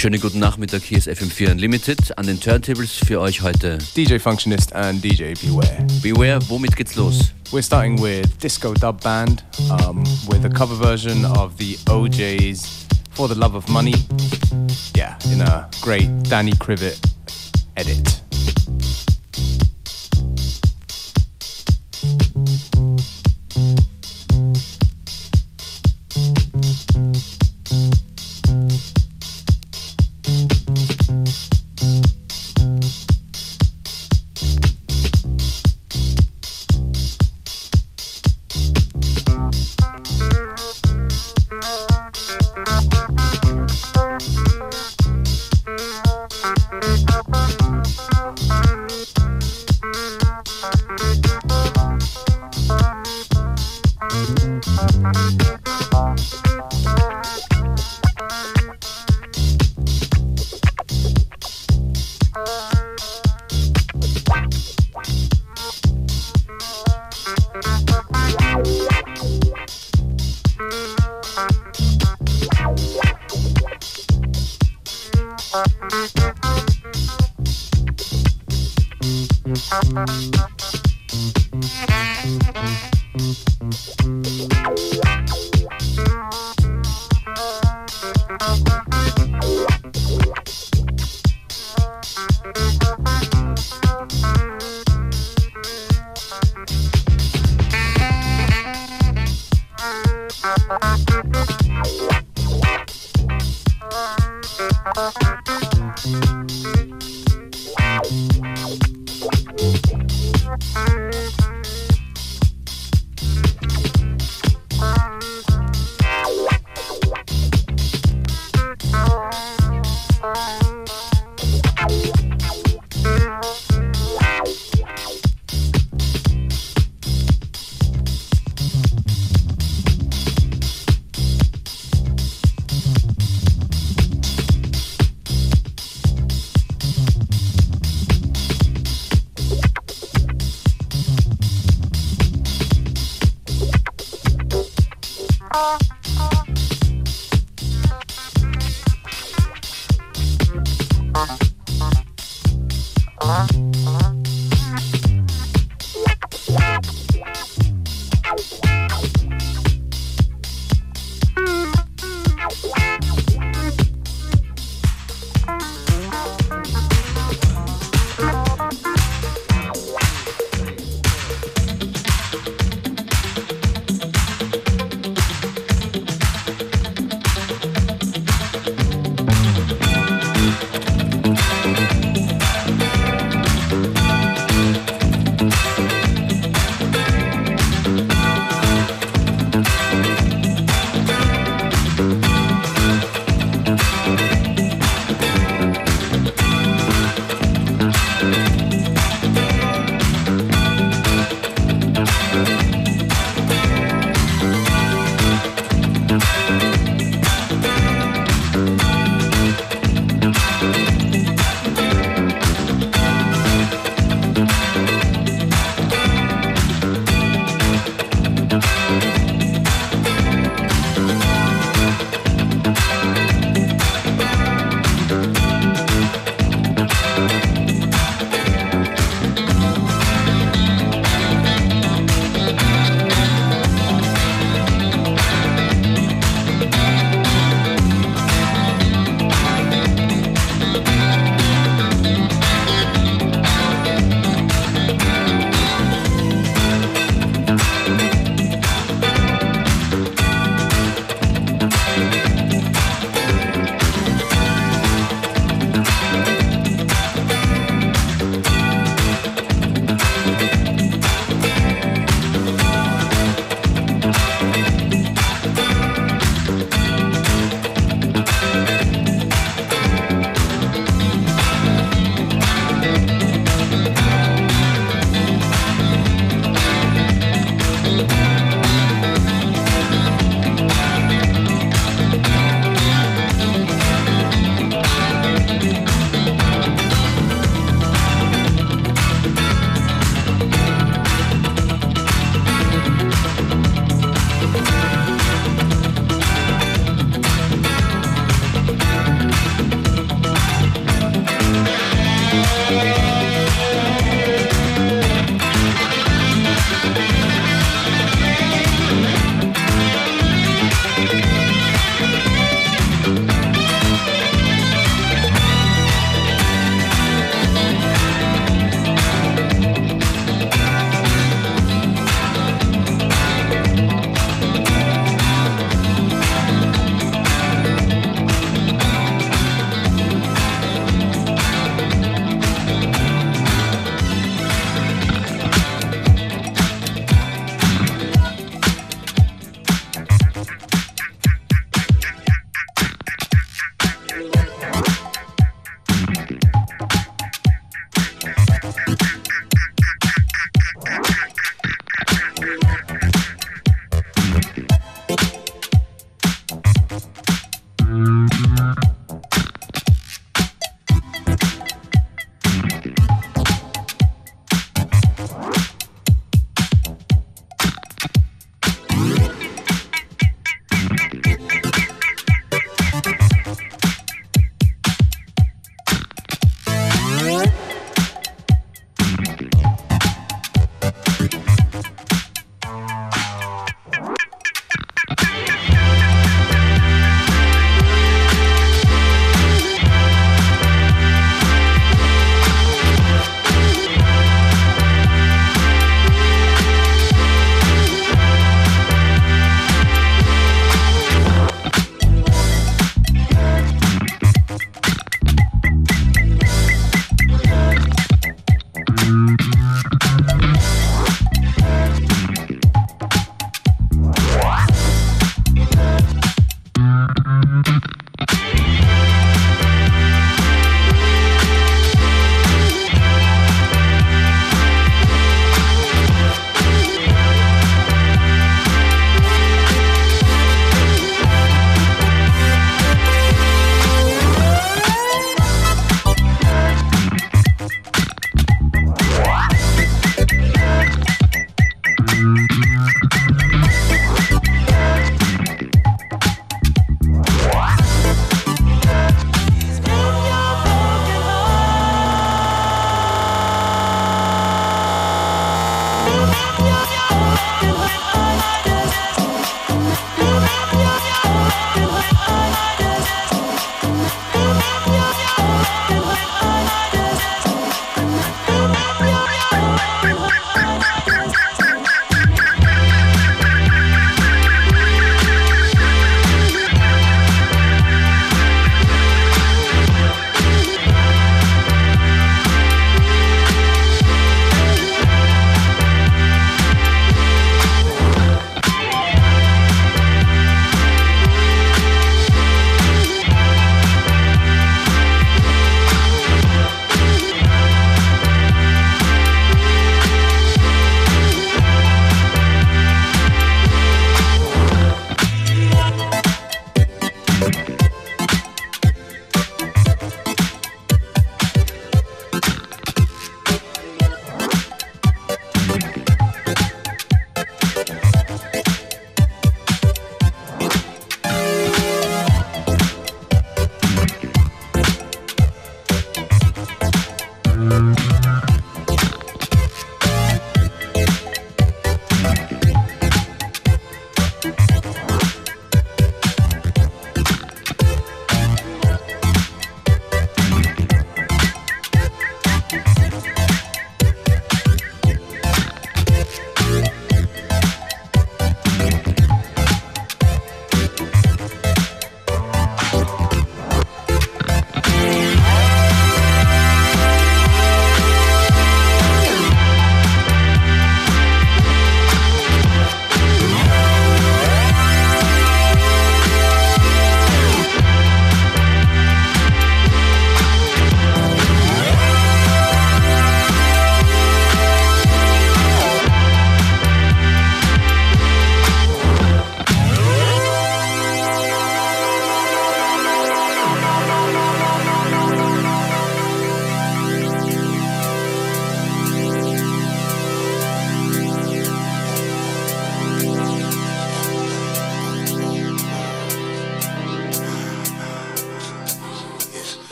Schönen guten Nachmittag, hier ist FM4 Unlimited. An den Turntables für euch heute DJ Functionist and DJ Beware. Beware, womit geht's los? We're starting with Disco Dub Band um, with a cover version of the OJ's For the Love of Money. Yeah, in a great Danny Crivet edit.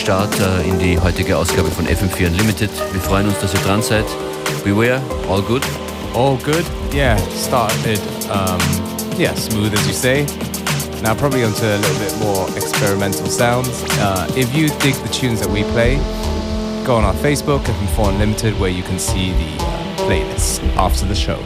Start äh, in die heutige Ausgabe von FM4 Unlimited. Wir freuen uns, dass ihr dran seid. Beware, all good? All good, yeah. Started, um, yeah, smooth as you say. Now probably onto a little bit more experimental sounds. Uh, if you dig the tunes that we play, go on our Facebook, FM4 Unlimited, where you can see the uh, playlist after the show.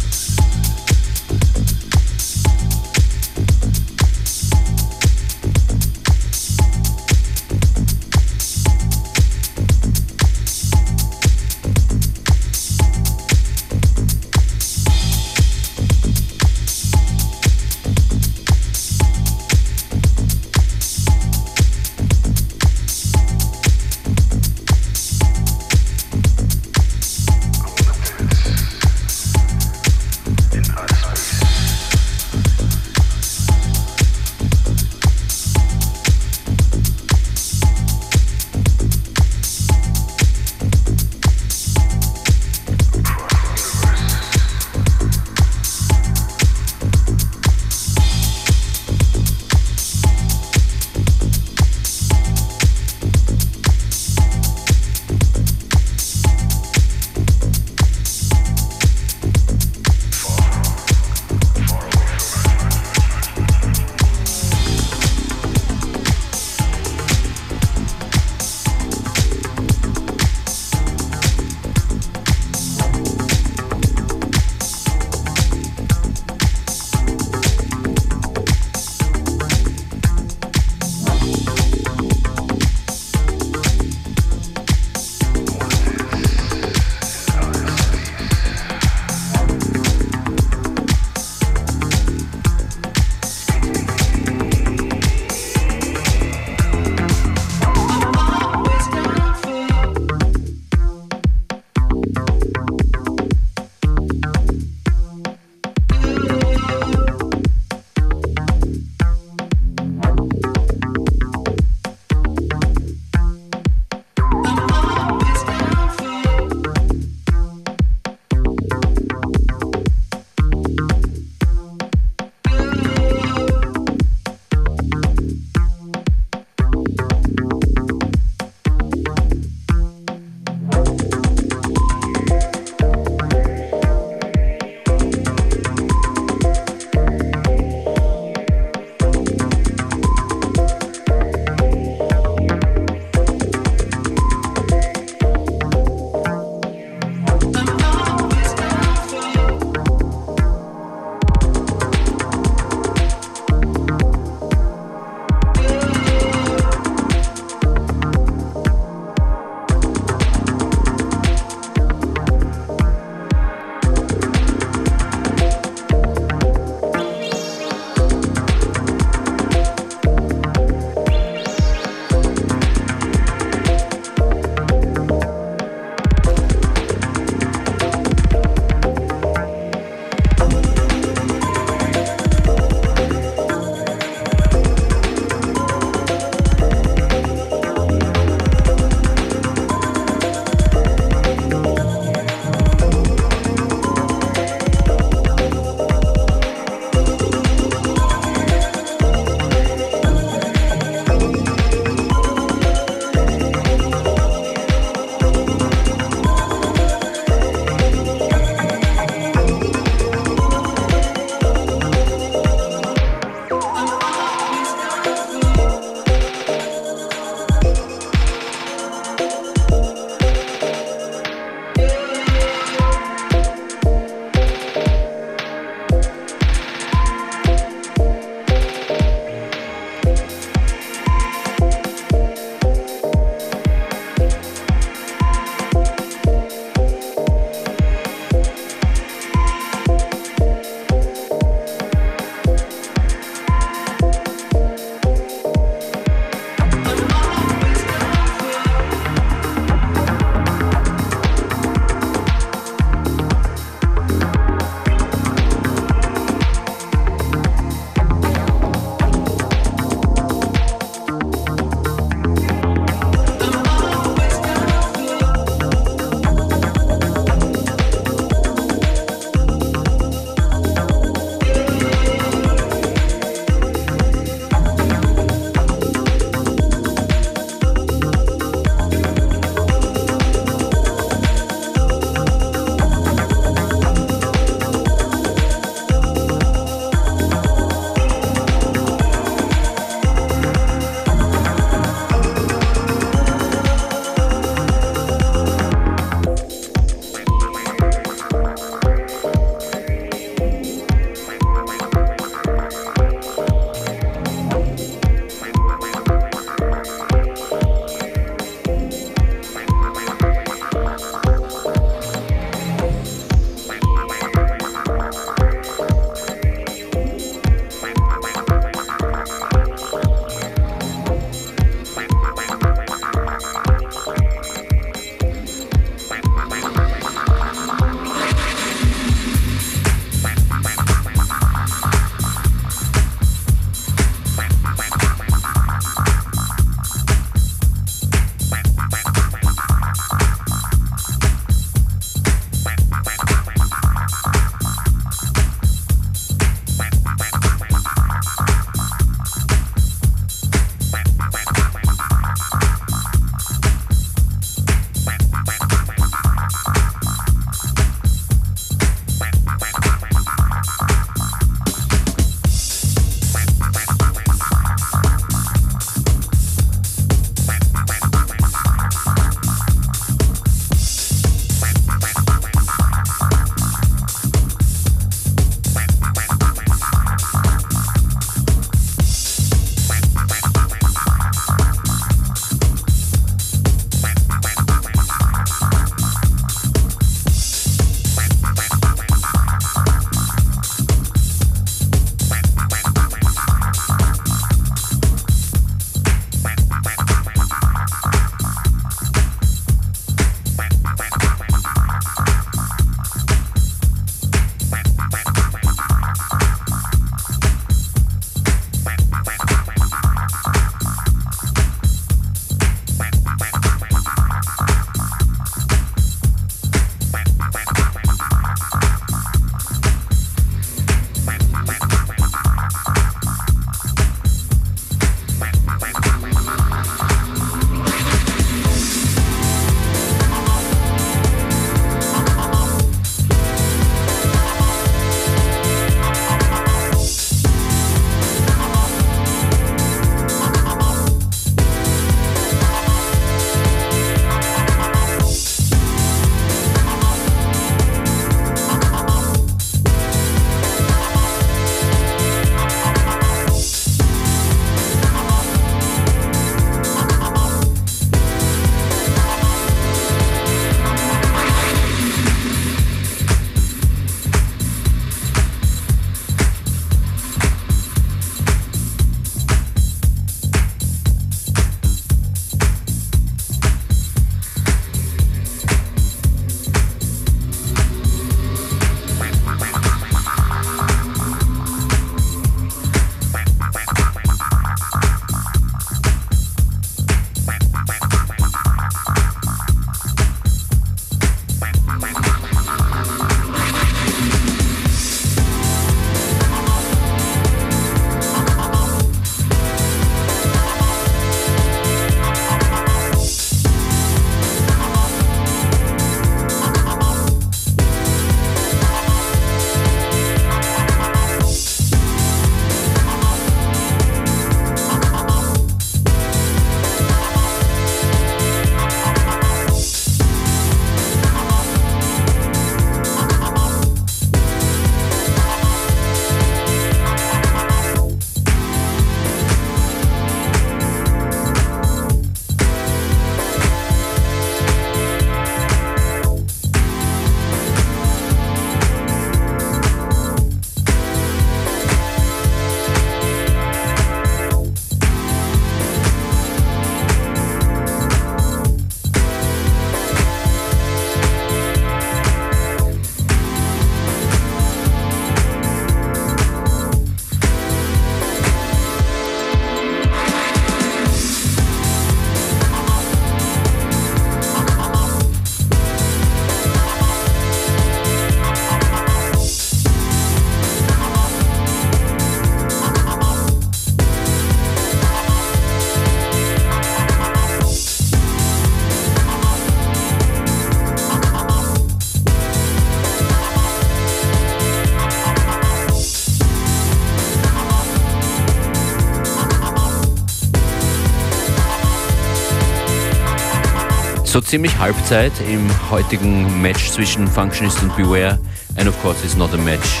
Ziemlich Halbzeit im heutigen Match zwischen Functionist und Beware. And of course, it's not a match.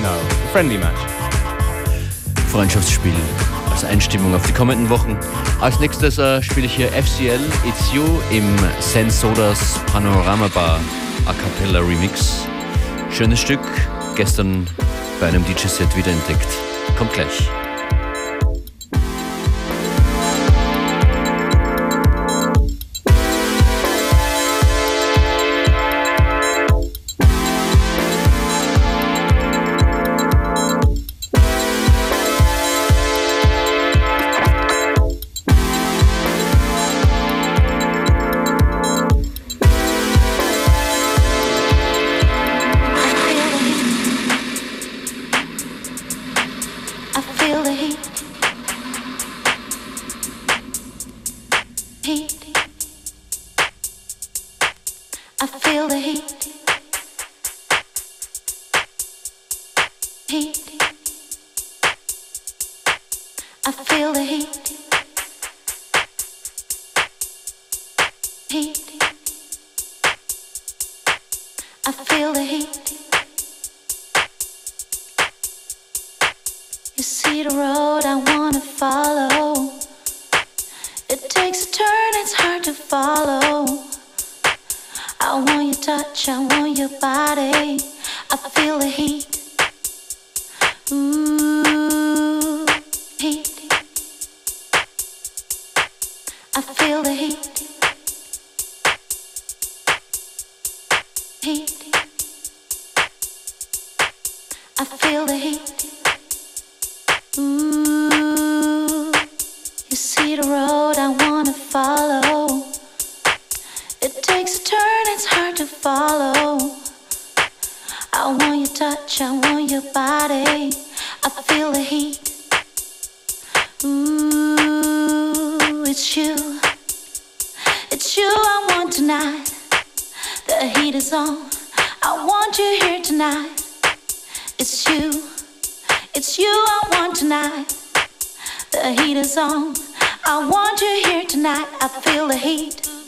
No, friendly match. Freundschaftsspiel als Einstimmung auf die kommenden Wochen. Als nächstes äh, spiele ich hier FCL It's You im Sensodas Panorama Bar A Cappella Remix. Schönes Stück, gestern bei einem DJ-Set wiederentdeckt. Kommt gleich. I want your touch, I want your body. I feel the heat. Ooh, it's you. It's you I want tonight. The heat is on. I want you here tonight. It's you. It's you I want tonight. The heat is on. I want you here tonight. I feel the heat.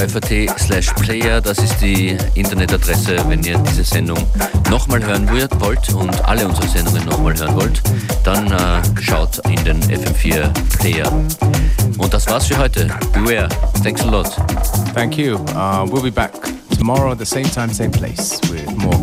Fm4 slash player, das ist die Internetadresse, wenn ihr diese Sendung nochmal hören wollt und alle unsere Sendungen nochmal hören wollt, dann äh, schaut in den FM4 Player. Und das war's für heute. Beware. Thanks a lot. Thank you. Uh, we'll be back tomorrow at the same time, same place with more